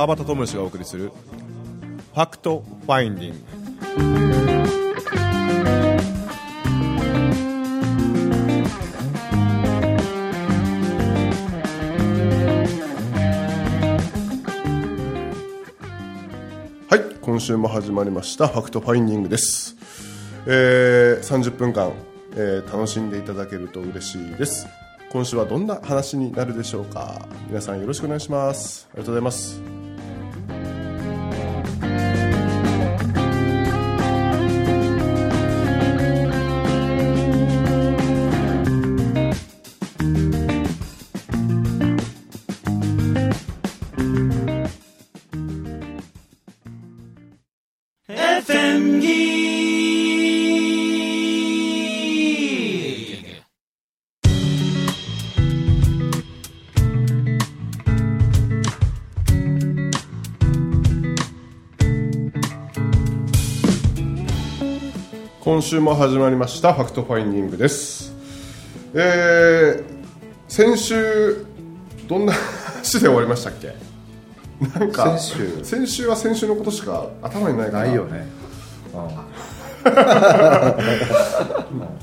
川端智之がお送りする「ファクトファインディング」はい今週も始まりましたファクトファインディングです、えー、30分間、えー楽しんでいただけると嬉しいです。今週はどんな話になるでしょうか。皆さんよろしくお願いします。ありがとうございます。今週も始まりましたファクトファインディングです。えー、先週どんな話で終わりましたっけ？なんか先週？先週は先週のことしか頭にないから。ないよね、なん。か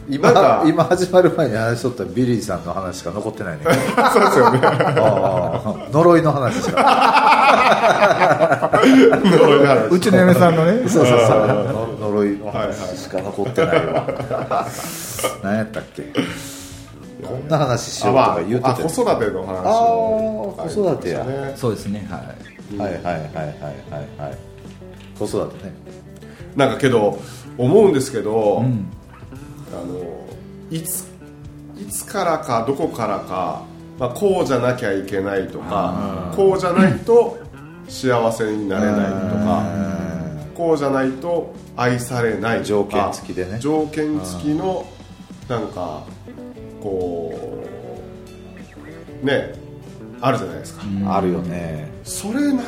今 今始まる前に話しとったビリーさんの話しか残ってないね。そうですよね。ああ呪いの話しか。うちの嫁さんのね。そうそうそう。の呪いの話しか残ってないわ。何やったっけ？こんな話しようとあ、まか言うてあ、あたよ子育ての話あをー子育てや。ね。そうですねはい。はいはいはいはいはい。はい子育てね。なんかけど思うんですけど、あのいついつからかどこからか、まあ、こうじゃなきゃいけないとかこうじゃないと幸せになれないとかこうじゃないと愛されない。条件付きでね。条件付きのなんかこうねあるじゃないですか、あるよね。それな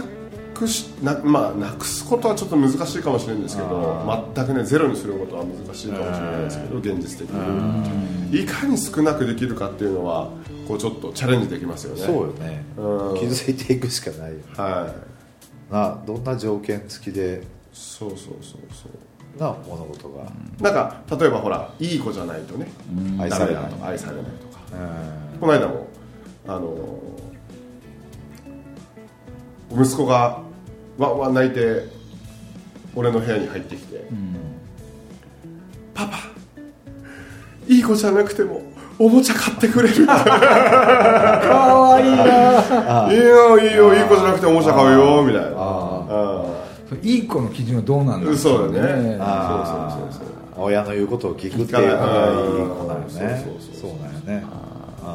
くしな,、まあ、なくすことはちょっと難しいかもしれないんですけど全くねゼロにすることは難しいかもしれないですけど現実的に。いかに少なくできるかっていうのはこうちょっとチャレンジできますよね。そうよね。うん。気づいていくしかないよはい。などんな条件付きでそうそうそうそう。な物事がなんか例えばほらいい子じゃないとね愛されない。とか愛されないとか。うん。この間もあの息子がわわ泣いて俺の部屋に入ってきて「パパいい子じゃなくてもおもちゃ買ってくれる」かわいいな。いいよいいよいい子じゃなくておもちゃ買うよ」みたいないい子の基準はどうなんだうんそうだね。あー。そうそうそう親の言うことを聞くっていうのがい。い子だよね。そうそうそうそうだよね。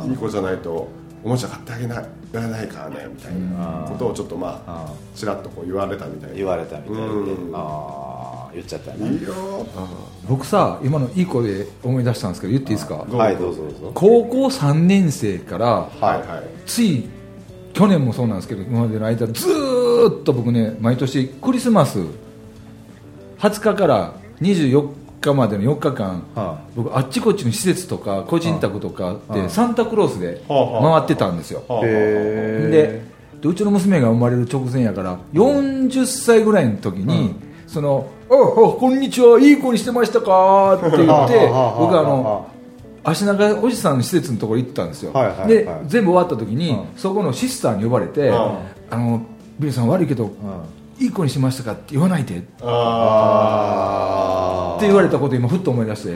いい子じゃないとおもちゃ買ってあげないやらないからねみたいなことをちょっとまあちらっとこう言われたみたいな。言われたみたいでうん。ああ言っちゃったよね。いいよ僕さ今のいい子で思い出したんですけど言っていいですか？はいどうぞどうぞ。高校3年生からはいはい。つい去年もそうなんですけど今までの間ずーっと僕ね毎年クリスマス20日から24日までの4日間、は僕あっちこっちの施設とか個人宅とかうんでサンタクロースで回ってたんですよ、はあ。はあへででうちの娘が生まれる直前やから40歳ぐらいの時に、その「ああこんにちはいい子にしてましたか?」って言って僕はあ。の足長おじさんの施設のところ行ったんですよ、はいはいはい。で全部終わった時に、うん。そこのシスターに呼ばれて「うん。あのビルさん悪いけど、うん。いい子にしましたか?」って言わないで。ってあ言われたことを今ふっと思い出して。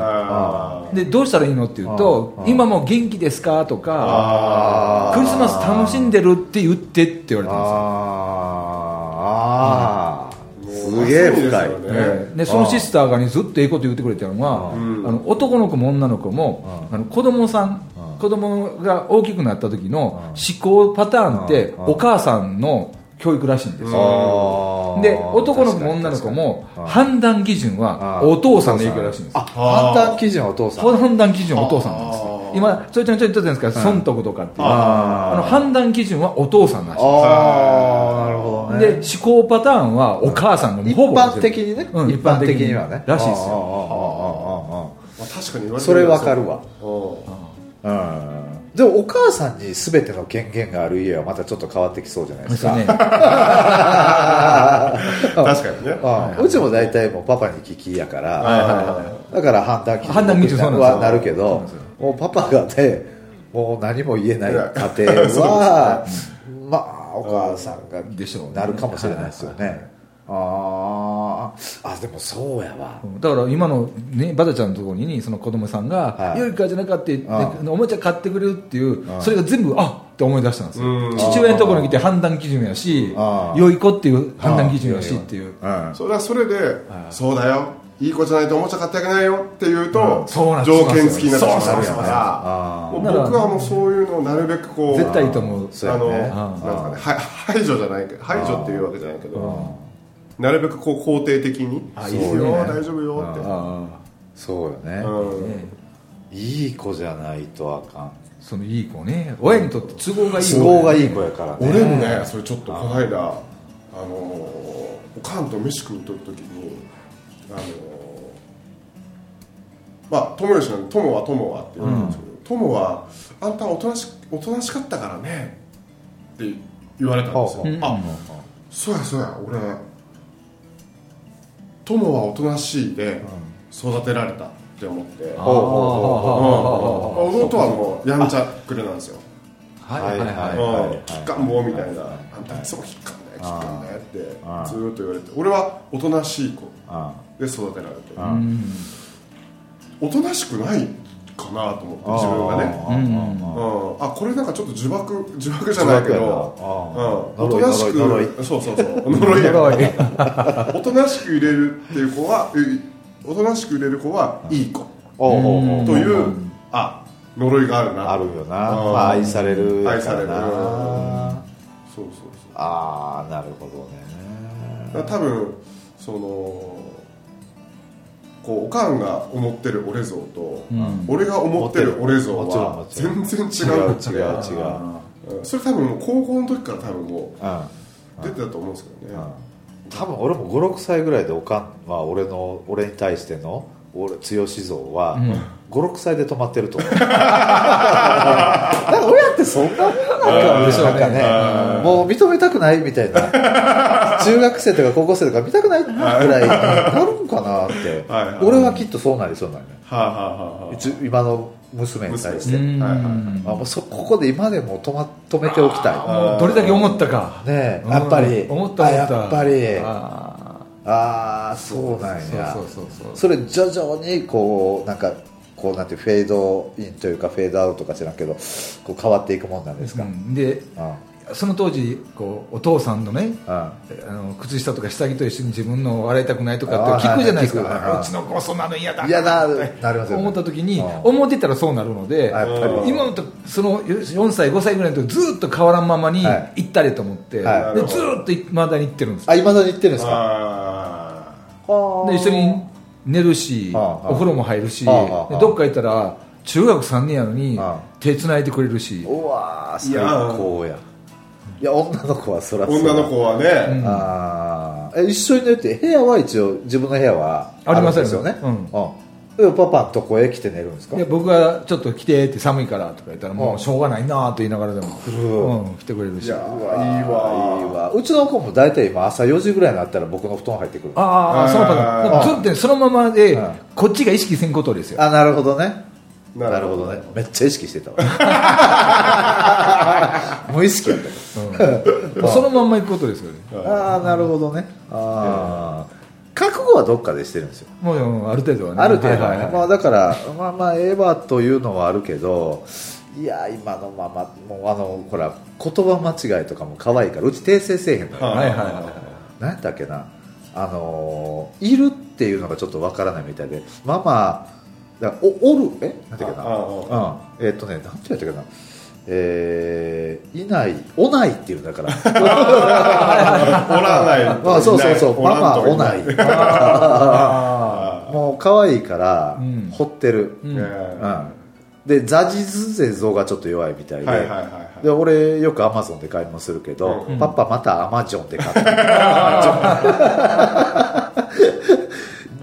でどうしたらいいのって言うとあ「今も元気ですか?」とかあ「クリスマス楽しんでるって言って」って言われたんですよ。あー。あー。すげえ深い。ね。ええ。でそのシスターが、ね、ずっとええこと言ってくれたのは、あの男の子も女の子も、あの子供さん、子供が大きくなった時の思考パターンって、お母さんの教育らしいんですよ、で男の子も女の子も判断基準はお父さんの影響らしいんですあ判断基準はお父さん。判断基準はお父さんなんですよ。今それちゃんちょっと言ったじゃないですか損得とかっていう。あの判断基準はお父さんらしいんですああなるほどね。で思考パターンはお母さんが一ほぼ般的にね、うん一般的にはね。らしいですよ。よまあ確かに言われてみればそれわかるわうんでもお母さんに全ての権限がある家はまたちょっと変わってきそうじゃないですか、ね、確かにね。うんうちも大体もうパパに聞きやから、だから判断基準はなるけどもうパパがねもう何も言えない家庭はまあお母さんがでしょうね。なるかもしれないですよねあー。あでもそうやわ。だから今の、ね、バタちゃんのところにその子供さんが「はい。かじゃなかって、おもちゃ買ってくれる」っていうそれが全部あっって思い出したんですよ。うん。父親のところに来て判断基準やし良い子っていう判断基準やしっていう。うん。それはそれで、そうだよ。いい子じゃないとおもちゃ買ってあげないよっていうと、そうなんです。条件付きになってしまいますかそうなんですよ。ねあらもう僕はもうそういうのをなるべくこう絶対いいと思う。あのなんですかねは排除じゃないけど排除っていうわけじゃないけどなるべくこう肯定的に。あいいよ大丈夫よって。あそうよね、うん。ねいい子じゃないとあかん。そのいい子ね。親にとって都合がいい子都合がいい子やからね。俺もねそれちょっとこの間あのおかんと飯食うとる時にあのまあ友吉なんで友は友はって言うんですけど、友はあんたおとなしおとなしかったからね。って言われたんですよ、あそうやそうや俺友はおとなしいで育てられたって思って、弟はもうやんちゃくれなんですよ。はいはいはいきっかん。坊みたいな、あんたいつもきっかんだよ、きっかんだよってずーっと言われて、俺はおとなしい子あで育てられて、おとなしくないかなと思って、自分がね、あうんうん、あこれなんかちょっと呪縛、呪縛じゃないけど、うん、おとなしく、呪いそうそうそう、呪い おとなしく入れるっていう子は、うおとなしく入れる子はいい子。という、あ呪いがあるな、あるよな、うん。まあ、愛されるや愛される、そうそうそう。ああなるほどね。多分そのこうおかんが思ってる俺像と、ん。俺が思ってる俺像は全然違う違う違う違う。うん。それ多分もう高校の時から多分もうん。う出てたと思うんですけどね、多分俺も56歳ぐらいでおかんは俺の俺に対しての俺剛像は、56歳で止まってると思う。なんか親ってそんなもんなんでしょうかねもう認めたくないみたいな。中学生とか高校生とか見たくないぐらいになるんかなって。はい。はい俺はきっとそうなりそうなんよね。今の娘に対して、うん。はいはいあもうそここで今でも止,、ま、止めておきたい。どれだけ思ったか。ねやっぱり。思った思った。あやっぱりあああそうなんーや。そうそうそうそう。それ徐々にこうなんかこうなんてフェードインというかフェードアウトか知らんけどこう変わっていくもんなんですか、ううん。んでその当時こうお父さんのねあの靴下とか下着と一緒に自分のを洗いたくないとかって聞くじゃないですか。はいはい。うちの子そんなの嫌だ。嫌だなりますよね。思った時にうん。思ってたらそうなるのであやっぱり。今のとその4歳5歳ぐらいの時ずっと変わらんままにはい。行ったれと思って、はい。でずっといまだに行ってるんですあいまだに言ってるんですか？あで一緒に寝るし、お風呂も入るし、どっか行ったら中学3年やのにはあ手つないでくれるし、うわー最いや高や。いや女の子はそらー女の子はね、あー。え一緒に寝て部屋は一応自分の部屋はありまするんですよね。うんパパのとこへ来て寝るんですか？で僕がちょっと来てって寒いからとか言ったらもうん。うしょうがないなと言いながらでも、るうん、来てくれるし。いやううわいいわいいわうちの子も大体今朝4時ぐらいになったら僕の布団入ってくるああそのパターンでもそれってそのままでうん。こっちが意識せんことですよ。あなるほどね。なるほど。なるほどね。めっちゃ意識してたわ。無意識やった。けそのまんま行くことですよね。どああなるほどね。ああ覚悟はどっかでしてるんですよ。もううんある程度はね。ある程度はね、はいはいはい。まあ、だからまあまあええわというのはあるけどいや今のままもうあのほら言葉間違いとかも可愛いからうち訂正せえへんのよ。ははいはいはい。何やったっけな。あのーいるっていうのがちょっとわからないみたいでママだおおるえ？なんていうかな？あうん。えーっとねなんて言ったっけな？えー、いないおないっていうんだから。おらない。まあそうそうそう。ママおない。あもう可愛いから、うん。掘ってる、うん。ねうん。でザジズゼゾがちょっと弱いみたいで,、で俺よくアマゾンで買い物するけど、うん。パパまたアマジョンで買った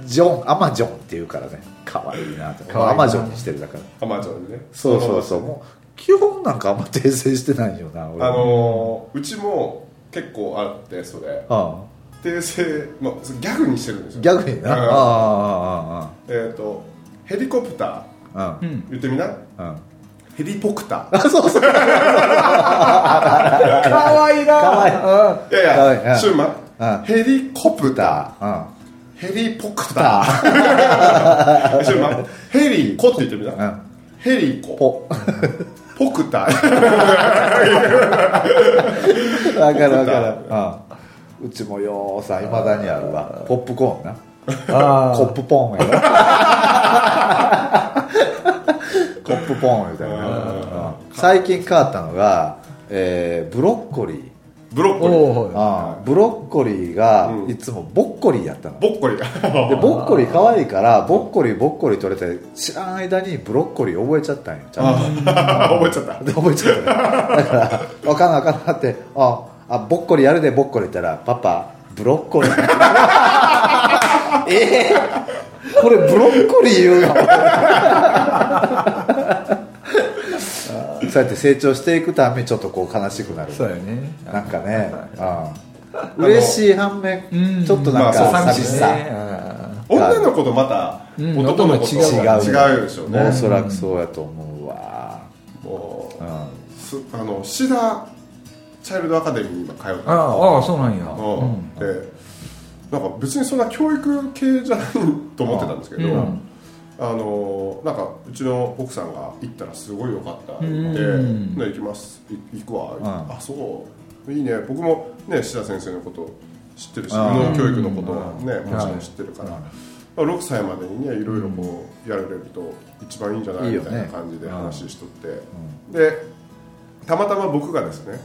ジョン。アマジョンって言うからね。可愛いなと。アマジョンにしてるだから。アマゾンでね。そうそうそう。もう基本なんかあんま訂正してないよな俺あのーうちも結構あってそれ。あ訂正、まあ、ギャグにしてるんですよ。ギャグにな？うん。ああえっ、とヘリコプタあああ。あー言ってみな。うんヘリポクター。あそうそう。かわいいな。かわいい。いやいやシューマうん。ンヘリコプタうん。ーヘリポクター。シューマンヘリコって言ってみな、うん。ヘリコ。ポポクター。わかるわかる。うん。うちもようさいまだにあるわ。ポップコーンな。あコップポーンやろコップポーンみたいな。うん。最近変わったのが、えーブロッコリーブロッコリー。ブロッコリーがうん。いつもボッコリーやったの、ボッコリー。でボッコリー可愛いからボッコリーボッコリー取れて知らん間にブロッコリー覚えちゃったんよ。ちゃんと。覚えちゃった。で覚えちゃった。ねだから分かんな分かんなって。ああボッコリーやるでボッコリー言ったらパパブロッコリー。ええこれブロッコリー言うの？あそうやって成長していくためにちょっとこう悲しくなる。そうやね。なんかね、うん、嬉しい反面うん。ちょっとなんかまあ寂しさ、女の子とまたうん。男の子と違う。違うでしょうね。おそらくそうやと思うわ、もううんすあのシダチャイルドアカデミーに今通ってああそうなんや。うん。でなんか別にそんな教育系じゃないと思ってたんですけど、うんあのなんかうちの奥さんが行ったらすごい良かったって言ってうん。ね行きます。い行くわ、んあそう。いいね。僕もね志田先生のこと知ってるしうん無能教育のことはねうん。もちろん知ってるから、まあ6歳までにねいろいろこうやられると一番いいんじゃないみたいな感じで話しとって、でたまたま僕がですね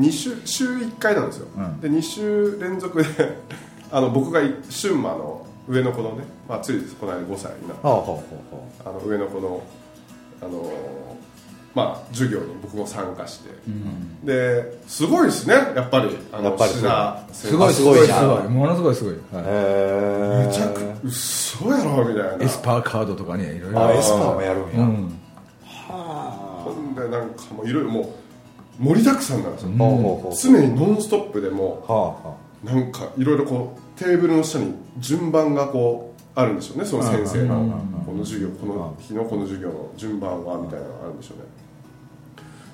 2週週1回なんですよ、うん。で2週連続で あの僕が春馬の上の子のね、まあ、ついこの間5歳になってあの上の子の、あのーまあ、授業に僕も参加して、ですごいですねやっぱりあのやっぱり志田先生すごいあすごいすごい。ものすごいすごい、はうへえめちゃく嘘やろみたいい、な。エスパーカードとかねいろいろ。あエスパーもやるんや、うん。ほんでなんかもういろいろもう盛りだくさんなんですよ、ほうほうほう。常にノンストップでもはあはなんかいろいろこうテーブルの下に順番がこうあるんでしょうねその先生の。この授業この日のこの授業の順番はみたいなのがあるんでしょうね。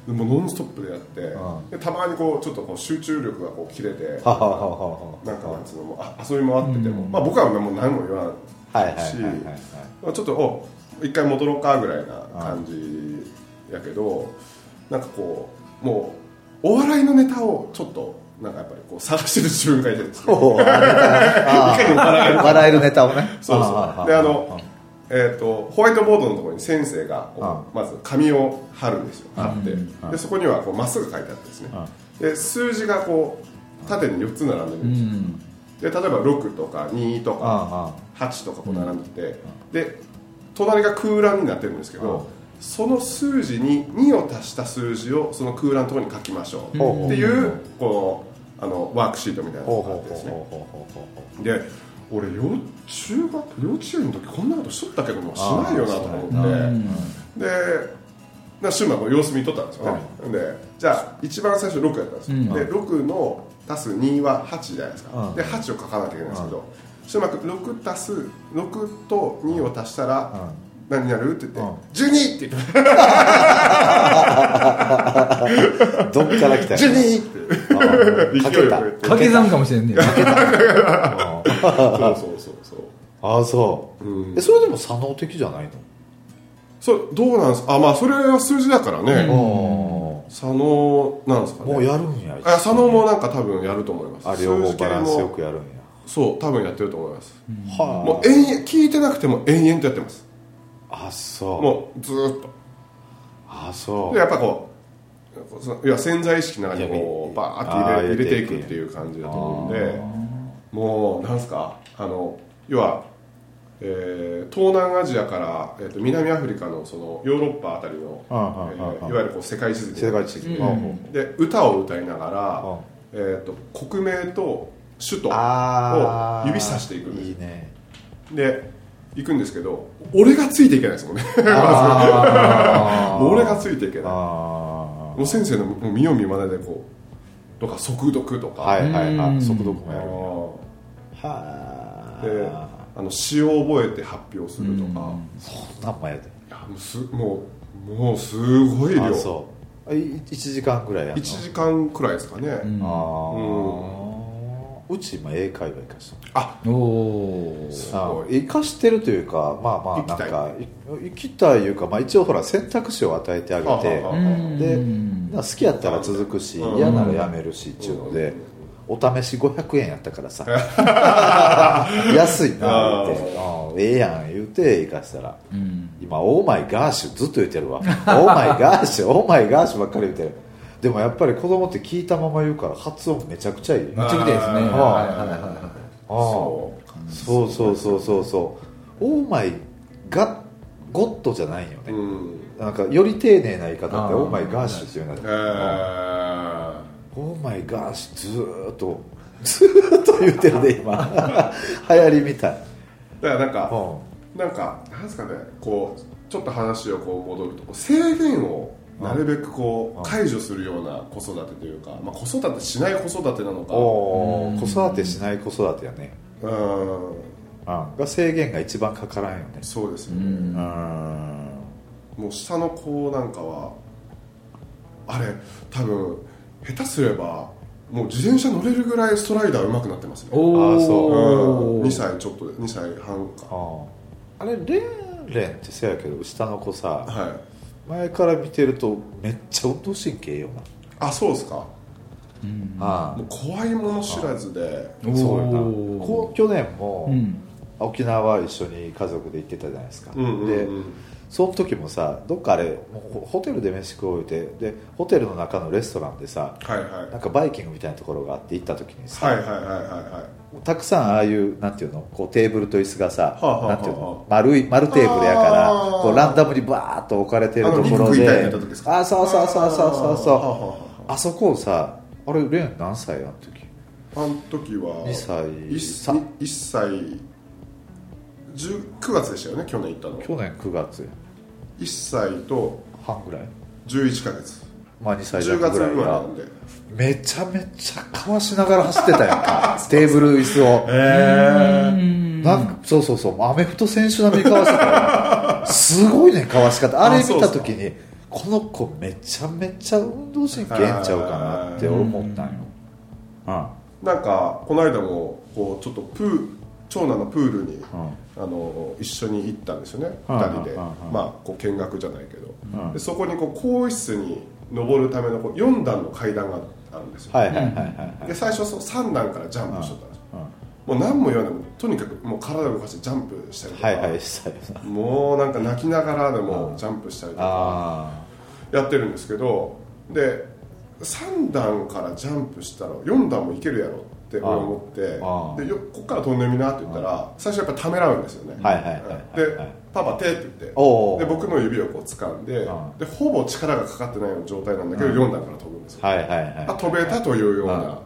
でもうノンストップでやってうでたまにこうちょっとこう集中力がこう切れてなんかなんつうのもあ遊び回ってても、まあ、僕はもう何も言わないあはいはいはいはい。はいまあちょっとお一回戻ろうかぐらいな感じやけどなんかこうもうお笑いのネタをちょっとなんかやっぱりこう探してる自分がいてですね。笑えるネタをね。そうあそう。あであのえー、とホワイトボードのところに先生がまず紙を貼るんですよ。貼って。うんでそこにはこうまっすぐ書いてあってですね。で数字がこう縦に4つ並んでるんですよ。うんで例えば6とか2とかあ8とかこう並んでて、で隣が空欄になってるんですけど、その数字に2を足した数字をその空欄のところに書きましょうっていうこのあのワークシートみたいなほうのがあってですね。で俺幼中学幼稚園の時こんなことしとったけどもしないよなと思って。でなシューマンの様子見とったんですよね、でじゃあ一番最初6やったんですよ、うん。で6の足す2は8じゃないですか、うん。で8を書かなきゃいけないんですけど、シューマン君6足す6と2を足したら、何になる？って言って、うん。12って言って。どっから来たよ12ってかけた。掛け算かもしれんね。そうそうそうそう。ああそう、うん。えそれでも左脳的じゃないの？そうどうなんです？かあまあそれは数字だからね、も佐野なんですかね。うやるんやあ佐野もなんか多分やると思います。あ両方バランスよもくやるんや。そう多分やってると思います、はもう延々聞いてなくても延々とやってますああそう。もうずーっと。ああそう。でやっぱこういや潜在意識の中にこうバーって入れ入れてい入れていくくっていう感じだと思うんでもうなんすかあの要は、えー東南アジアから、えー、と南アフリカのそのヨーロッパあたりの、えーいわゆるこう世界地図に世界地的に、うん。で歌を歌いながら、うん。えー、と国名と首都を指さしていくんですいいね。で行くんですけど俺がついていけないですもんね。俺がついていけない。あもう先生のもう見よう見まねでこうとか速読とか、ーはいはいはうん。い速読もあや。るー。はでああの詩を覚えて発表するとか、そんなんもやでいやもうすもうもうすごい量。あそう。1時間ぐらいやんの？1時間くらいですかね、うん。ああうち今英会話行かしてるあおおすあごい。生かしてるというかまあまあなんかい行きたいいうか、まあ、一応ほら選択肢を与えてあげてでうん。好きやったら続くしうん。嫌ならやめるしっていうのでお試し500円やったからさ。安いな言って。うんええやん言うて行かしたら。うん。今「オーマイガーシュ」ずっと言ってるわ「オーマイガーシュ」「オーマイガーシュ」ばっかり言ってるでもやっぱり子供って聞いたまま言うから発音めちゃくちゃいいめっちゃきれいですね。はいはいはいはああ。そうそうそうそう。そうオーマイガゴッドじゃないよね、うん。なんかより丁寧な言い方ってオーマイガーシュっていうオーマイガーシュずーっと ずーっと言ってるね今。流行りみたい。だからなんか、うなんかなんですかね。こうちょっと話をこう戻ると制限をなるべくこう解除するような子育てというか、まあ、子育てしない子育てなのか。子育てしない子育てやね。うん。うん。が制限が一番かからんよね。そうですよ。ね、うん。うんもう下の子なんかはあれ多分下手すればもう自転車乗れるぐらいストライダー上手くなってますね。おあー。そううん。お2歳ちょっとで2歳半か。あれレンレンってせやけど下の子さはい前から見てるとめっちゃ運動神経いいよあそうですか。うん。なあ。もう怖いもの知らずで。あそうやなこう去年も、うん。沖縄一緒に家族で行ってたじゃないですか、うんうんうん。でその時もさどっかあれもうホホテルで飯食おうてでホテルの中のレストランでさはいはい。なんかバイキングみたいなところがあって行った時にさ、はいはいはいはいはいたくさんああいうなんていうの？こうテーブルと椅子がさ、はあはあはあなんていうの？丸い丸テーブルやからこうランダムにバーッと置かれてるところで。な時ですか？あそうそうそうそうそうそう。あはあそこをさあれレン何歳あの時？ああの時は2歳。1さ歳10 9月でしたよね去年行ったの去年9月。1歳と半ぐらい？11ヶ月。まあ2歳10弱月ぐらいが。生まれなんでめちゃめちゃかわしながら走ってたやんか。テーブル椅子を。へなんかそうそうそう。アメフト選手並みにかわしてたよすごいねかわし方。あれ見た時にこの子めちゃめちゃ運動神経ええんちゃうかなって思ったんよ。うん。なんかこの間もこうちょっとプー長男のプールに、うあの一緒に行ったんですよね、うん2人で、まあこう見学じゃないけど、うん。でそこにこう更衣室に登るためのこう4段の階段があるんですよ、はいはいはいはいはい。で最初その3段からジャンプしとったんですよ、うん。もう何も言わない。もとにかくもう体を動かしてジャンプしたりとか、はいはいもうなんか泣きながらでもうん。ジャンプしたりとかあやってるんですけどで3段からジャンプしたら4段もいけるやろ。って俺思ってでよこっから飛んでみなって言ったら最初やっぱためらうんですよね。はいはいはいはいで「パパ手」って言ってで僕の指をこう掴んであでほぼ力がかかってないような状態なんだけど4段から飛ぶんですよ。あはいはいはい。あ飛べたというような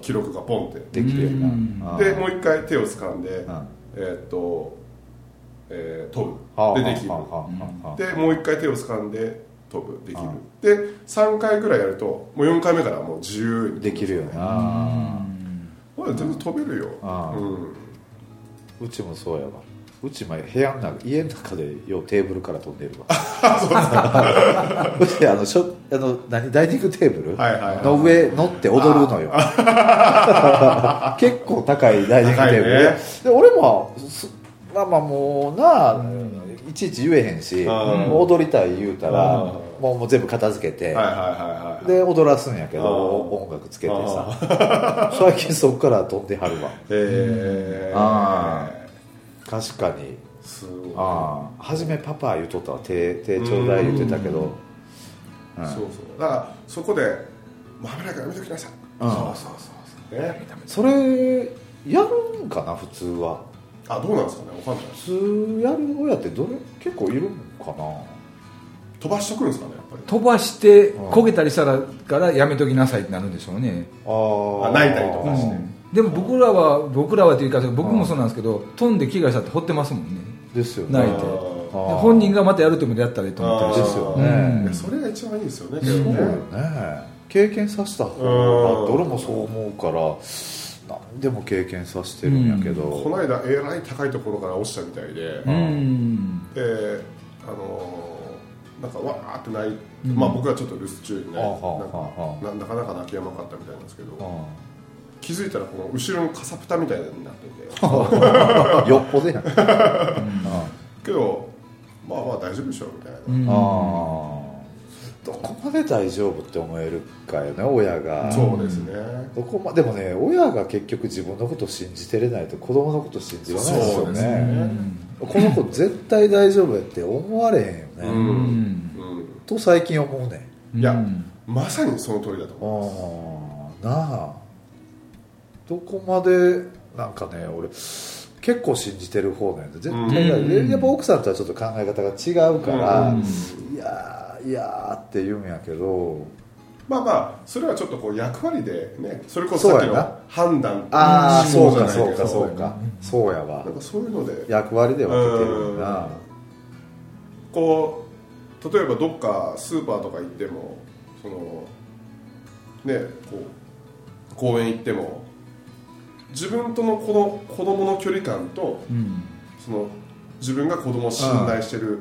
記録がポンって。できるようん。なでもう一回手を掴んでん。えーっとえー飛はあぶでできる。でもう一回手を掴んで飛ぶ。できる。で3回ぐらいやるともう4回目からもう自由にできるよなこれ全然飛べるよ。ああ。うん。うちもそうやわ。うちも部屋の中家の中でようテーブルから飛んでるわ。うちあのしょあの何ダイニングテーブル？はいはいはいの上乗って踊るのよ。結構高いダイニングテーブル。ね。で俺もすまあまあもうなあ、いちいち言えへんし、う踊りたい言うたら、うんもう全部片付けて、はいはいはいはいで踊らすんやけど、うん音楽つけてさ。最近そこから飛んではるわ。えー。あ確かに。すごい。ああ初めパパ言うとったわ。手手ちょうだい言ってたけど、うん。そうそう。だからそこで「もう危ないからやめときなさい」うん。そうそうそうそう。ねそれやるんかな普通は。あどうなんですかね？わかんない。普通やる親ってどれ？結構いるんかな？飛ばしとくんですかねやっぱり。飛ばして焦げたりしたらからやめときなさいってなるんでしょうね、ああ泣いたりとかして。でも僕らは僕らはというか僕もそうなんですけど飛んで怪我したって掘ってますもんね。ですよね。泣いて。本人がまたやるともやったらいいと思ったりしてですよいねやそれが一番いいですよね。けそうよどねね経験させた方がどれもそう思うから何でも経験させてるんやけど、この間えらい高いところから落ちたみたいで、うん。であのーなんかわーって泣いまあ僕はちょっと留守中にねなんあかななかなか泣き止まなかったみたいなんですけどう気づいたらこの後ろにカサプタみたいになってて。ん よっぽどや。ん、けどまあまあ大丈夫でしょみたいな、うん。ああどこまで大丈夫って思えるかよね親が。そうですね、どこまでもね親が結局自分のことを信じてれないと子供のことを信じられないですよそうですね。ねこの子絶対大丈夫やって思われへんよね、うん。うん。と最近思うねいやうんまさにその通りだと思ああなあ。どこまでなんかね俺結構信じてる方なんで絶対だ、うんでやっぱ奥さんとはちょっと考え方が違うから、うん。いやーいやーって言うんやけどまあまあそれはちょっとこう役割でねそれこそさっきの判断ああそうかそうかそうか。そうやわ。なんかそういうので。役割で分けてるよなこう例えばどっかスーパーとか行ってもそのねこう公園行っても自分とのこの子供の距離感とうん。その自分が子供を信頼してるうん。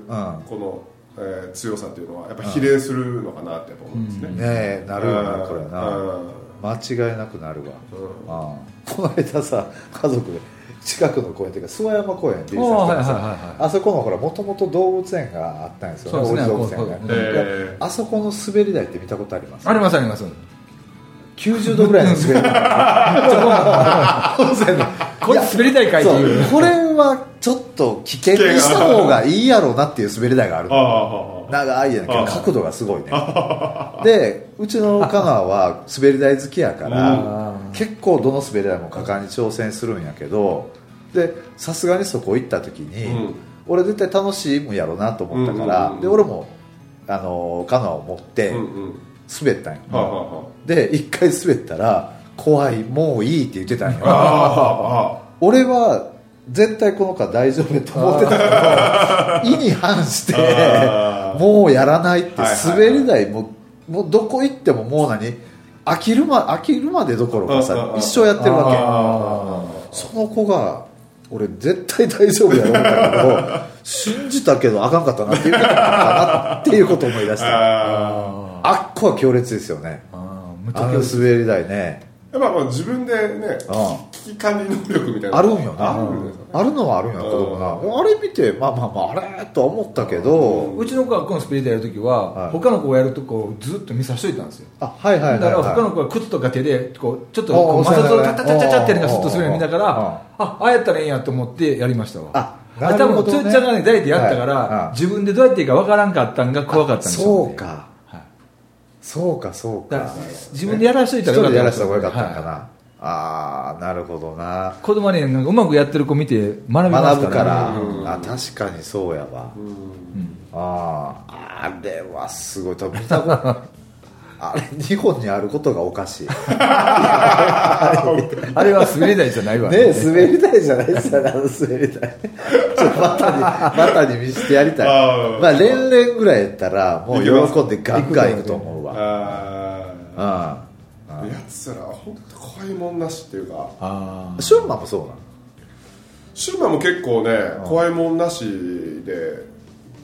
この、えー強さっていうのはやっぱ比例するのかなって思うんですね、ねえなるよなこれな。うん。間違いなくなるわ。うん。ああこの間さ家族で近くの公園っていうか諏訪山公園ってさはあそこのほらもともと動物園があったんですよねそうですね王子動物園が。えあそこの滑り台って見たことあります？ありますあります90度ぐらいの滑り これ滑り台かいっていう。これはちょっと危険にした方がいいやろうなっていう滑り台がある。長いやねんけど角度がすごいね。でうちの香川は滑り台好きやから結構どの滑り台も果敢に挑戦するんやけどでさすがにそこ行った時に、うん。俺絶対楽しむやろうなと思ったから、で俺もあのカナを持ってうんうん滑ったんよ、で一回滑ったら怖いもういいって言ってたんよ。あはああ。俺は絶対この子は大丈夫と思ってたけど 意に反してもうやらないって滑り台ももうどこ行ってももう何？飽きるま飽きるまでどころかさ一生やってるわあけその子が俺絶対大丈夫やろうだけど信じたけどあかんかったなっていうことなのかなっていうことを思い出したああっこは強烈ですよね。ああむっちゃあの滑り台ね。やっぱまあ自分でねあ危機管理能力みたいなあるんよな。あるんですよね。あるのはあるんや子供な。あれ見てまあまあまああれとは思ったけど。うちの子がこの滑り台やるときは、はい。他の子がやるとこをずっと見さしといたんですよ。あはいはいはいだから他のは子が靴とか手でこうちょっと摩擦をタタタタタってやるのがスッとするのを見ながらあああやったらいいんやと思ってやりましたわ。ああなるほどね。多分つっちゃんがね誰でやったから、はい。はい自分でどうやっていいかわからんかったんが怖かったんですよ、ね、そうか。はいそうかそうか。自分でやらしとい一たらよかった。やらせた方がよかったんかな、はい。ああなるほどな。子供はねうまくやってる子見て学びます学ぶから、からねあ確かにそうやわ、うん。あああれはすごい。多分見た あれ日本にあることがおかしい。ね あれは滑り台じゃないわ滑り台じゃないですよねあの滑り台。ちょっとバタに バタに見せてやりたい。あー。まあ連々ぐらいやったらもう喜んでガンガンいくと思うわ。あああやつら本当怖いもんなしっていうか。ああシュンマもそうなの？シューマンも結構ね怖いもんなしで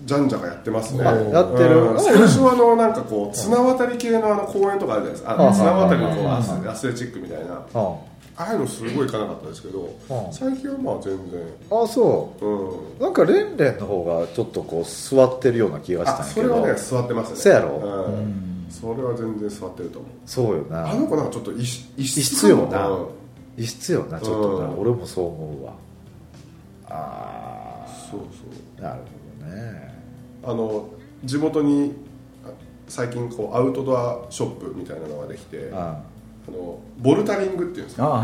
じゃんじゃがやってますね。あやってる。うん最初はあのなんかこう綱渡り系のあの公園とかあるじゃないですか。あうん綱渡りのこううんアスアスレチックみたいな。うああいうのすごい行かなかったですけどうん最近はまあ全然。んあそう。ん。うなんかレンレンの方がちょっとこう座ってるような気がしたんあやけど。それはね座ってますね。そうやろ。うん。それは全然座ってると思う。そうよな。あの子なんかちょっと異質よな。うん。異質よなちょっとな、うん俺もそう思うわ。あそうあなるほどね。そうあの地元にあ最近こうアウトドアショップみたいなのができてああ。のボルタリングっていうんですか？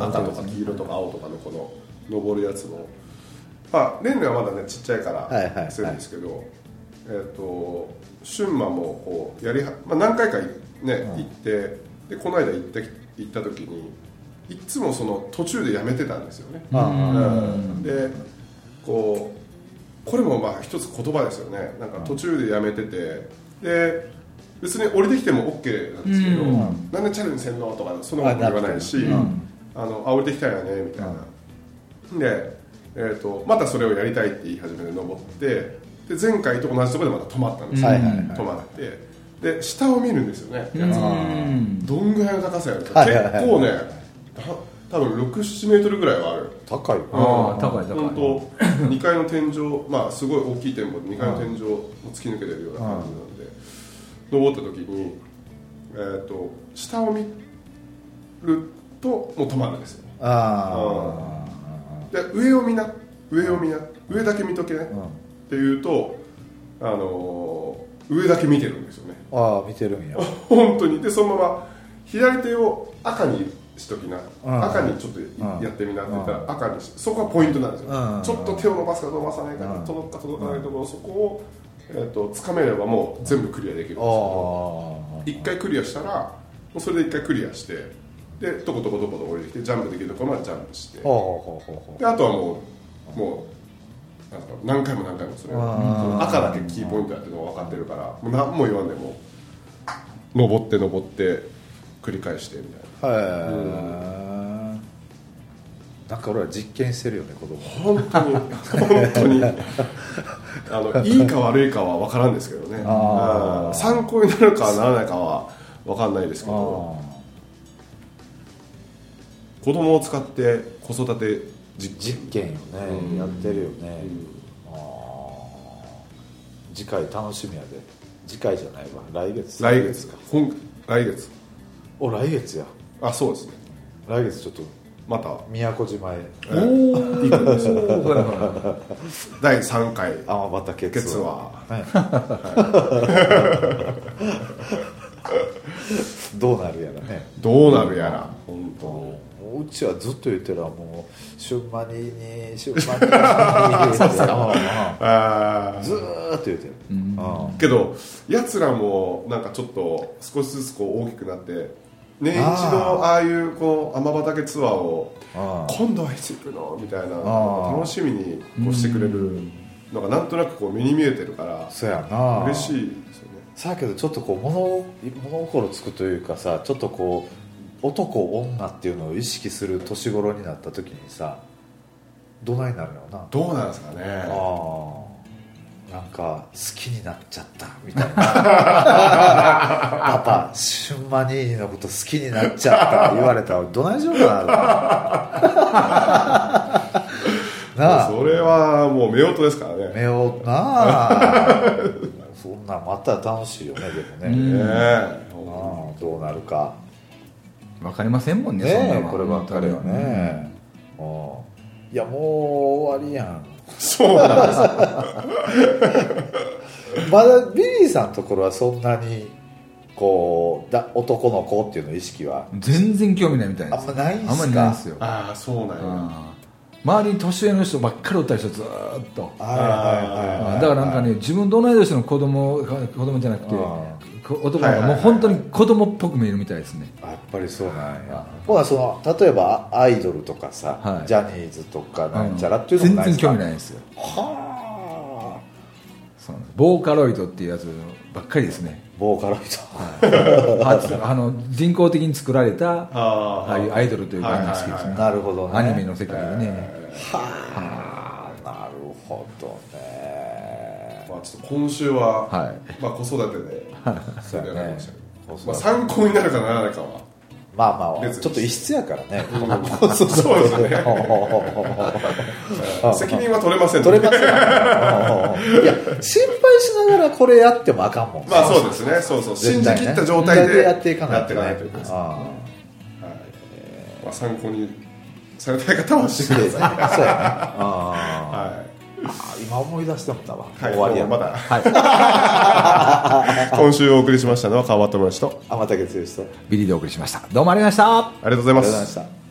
赤とか黄色とか青とかのこの登るやつの。まあレンレはまだねちっちゃいかはいはいはい。らするんですけど、えっ、と春馬もこうやりは、まあ、何回かいね、行ってでこの間行って行った時にいつもその途中でやめてたんですよね、あ。うん。でこうこれもまあ一つ言葉ですよね。なんか途中でやめてて。で別に降りてきても OK なんですけど、うん。なんでチャレンジせんのとかそんなこと言わないし、あのあ降りてきたよねみたいな、で、えー、とまたそれをやりたいって言い始めて登ってで前回と同じところでまた止まったんですよ、はいはいはい。止まって。で下を見るんですよね、どんぐらいの高さやるか、結構ねた多分67メートルぐらいはある。高い。よあー高い高い。本当2階の天井まあすごい大きい店舗で2階の天井を突き抜けてるような感じなんで登った時に、えー、と下を見るともう止まるんですよ。あで上を見な上を見な上だけ見とけね、あ、うん。っていうと、あのー上だけ見てるんですよね。ああ見てるんや。本当に。でそのまま左手を赤にしときな、うん。赤にちょっとんやってみなって言ったら赤にしそこがポイントなんですよ、うん。ちょっと手を伸ばすか伸ばさないか、うん。届くか届かないところそこを、えー、と掴めればもう全部クリアできるんですあよ。あ一回クリアしたらもうそれで一回クリアしてでトコトコトコと降りてきてジャンプできるところまでジャンプして。であとはもうもうなんか何回も何回もそれ赤だけキーポイントやってるのが分かってるからもう何も言わん。でも登って登って繰り返してみたいなへえなんか俺ら実験してるよね子供。本当に。本当に。あの いいか悪いかは分からんですけどね。うん。参考になるかならないかは分かんないですけど。あ子供を使って子育て実実験よね、うん。やってるよね、うん。次回楽しみやで。次回じゃないわ。来月。来月か。今来月。お来月やあそうですね。来月ちょっとまた宮古島へ。えー。行くんですよ。第3回。天畑ケケツツは。はい。どうなるやらね。どうなるやら。本当。もううちはずっと言ってるわもう春マニに春マニに。そうですかあずーっと言ってる、うん。けどやつらもなんかちょっと少しずつこう大きくなって年一のああいうこう天畑ツアーを今度はいつ行くのみたいな楽しみにこうしてくれるのがなんとなくこう目に見えてるからそうやな。嬉しいですよね。さあけどちょっとこう物物心つくというかさちょっとこう男女っていうのを意識する年頃になった時にさどないなるのな。どうなんですかね。ああなんか好きになっちゃったみたいな。パパ春マニーニのこと好きになっちゃった言われたらどないしようかな。なあ。それはもう目音ですからね。目をなあ。そんなんもあったら楽しいよねでもね、ねえ。ああどうなるか。分かりませんもんねそんなこればっかりはね、うんいやもう終わりやんそうなんです。まだビリーさんのところはそんなにこうだ男の子っていうの意識は？全然興味ないみたいです。あんまないんすか？あんまりないですよ。ああそうなんや。周りに年上の人ばっかりおったりしてずーっと。はいはいはいだからなんかね自分と同い年の子供子供じゃなくて男のもう本当に子供っぽく見えるみたいですね。あやっぱりそうなんやほらその例えばアイドルとかさ、はい。ジャニーズとかなんちゃらっていうのも全然興ないですか、味ないですよ。はあ。そうなんです。ボーカロイドっていうやつばっかりですね。ボーカロイド、初 あの人工的に作られたあああいうアイドルという感じが好きですねなるほどね。アニメの世界でね。はあ。なるほどねまあちょっと今週は、はい。まあ子育てで それでなりましたけど、そうまあ、参考になるかならないかは。まあまあちょっと異質やからね。そうですね。責任は取れません取れますよいや心配しながらこれやってもあかんもんまあそうですね。そうそう。信じきった状態でやっていかないといけないですあはい。まあ、参考にされたい方はしてあください。そうやね。あはあ今思い出してもったわ。い、はい、終わりや。まだ。はい。今週お送りしましたのは川端友達と。天竹剛と。ビリーでお送りしました。どうもありがとうございました。ありがとうございます。ありがとうございました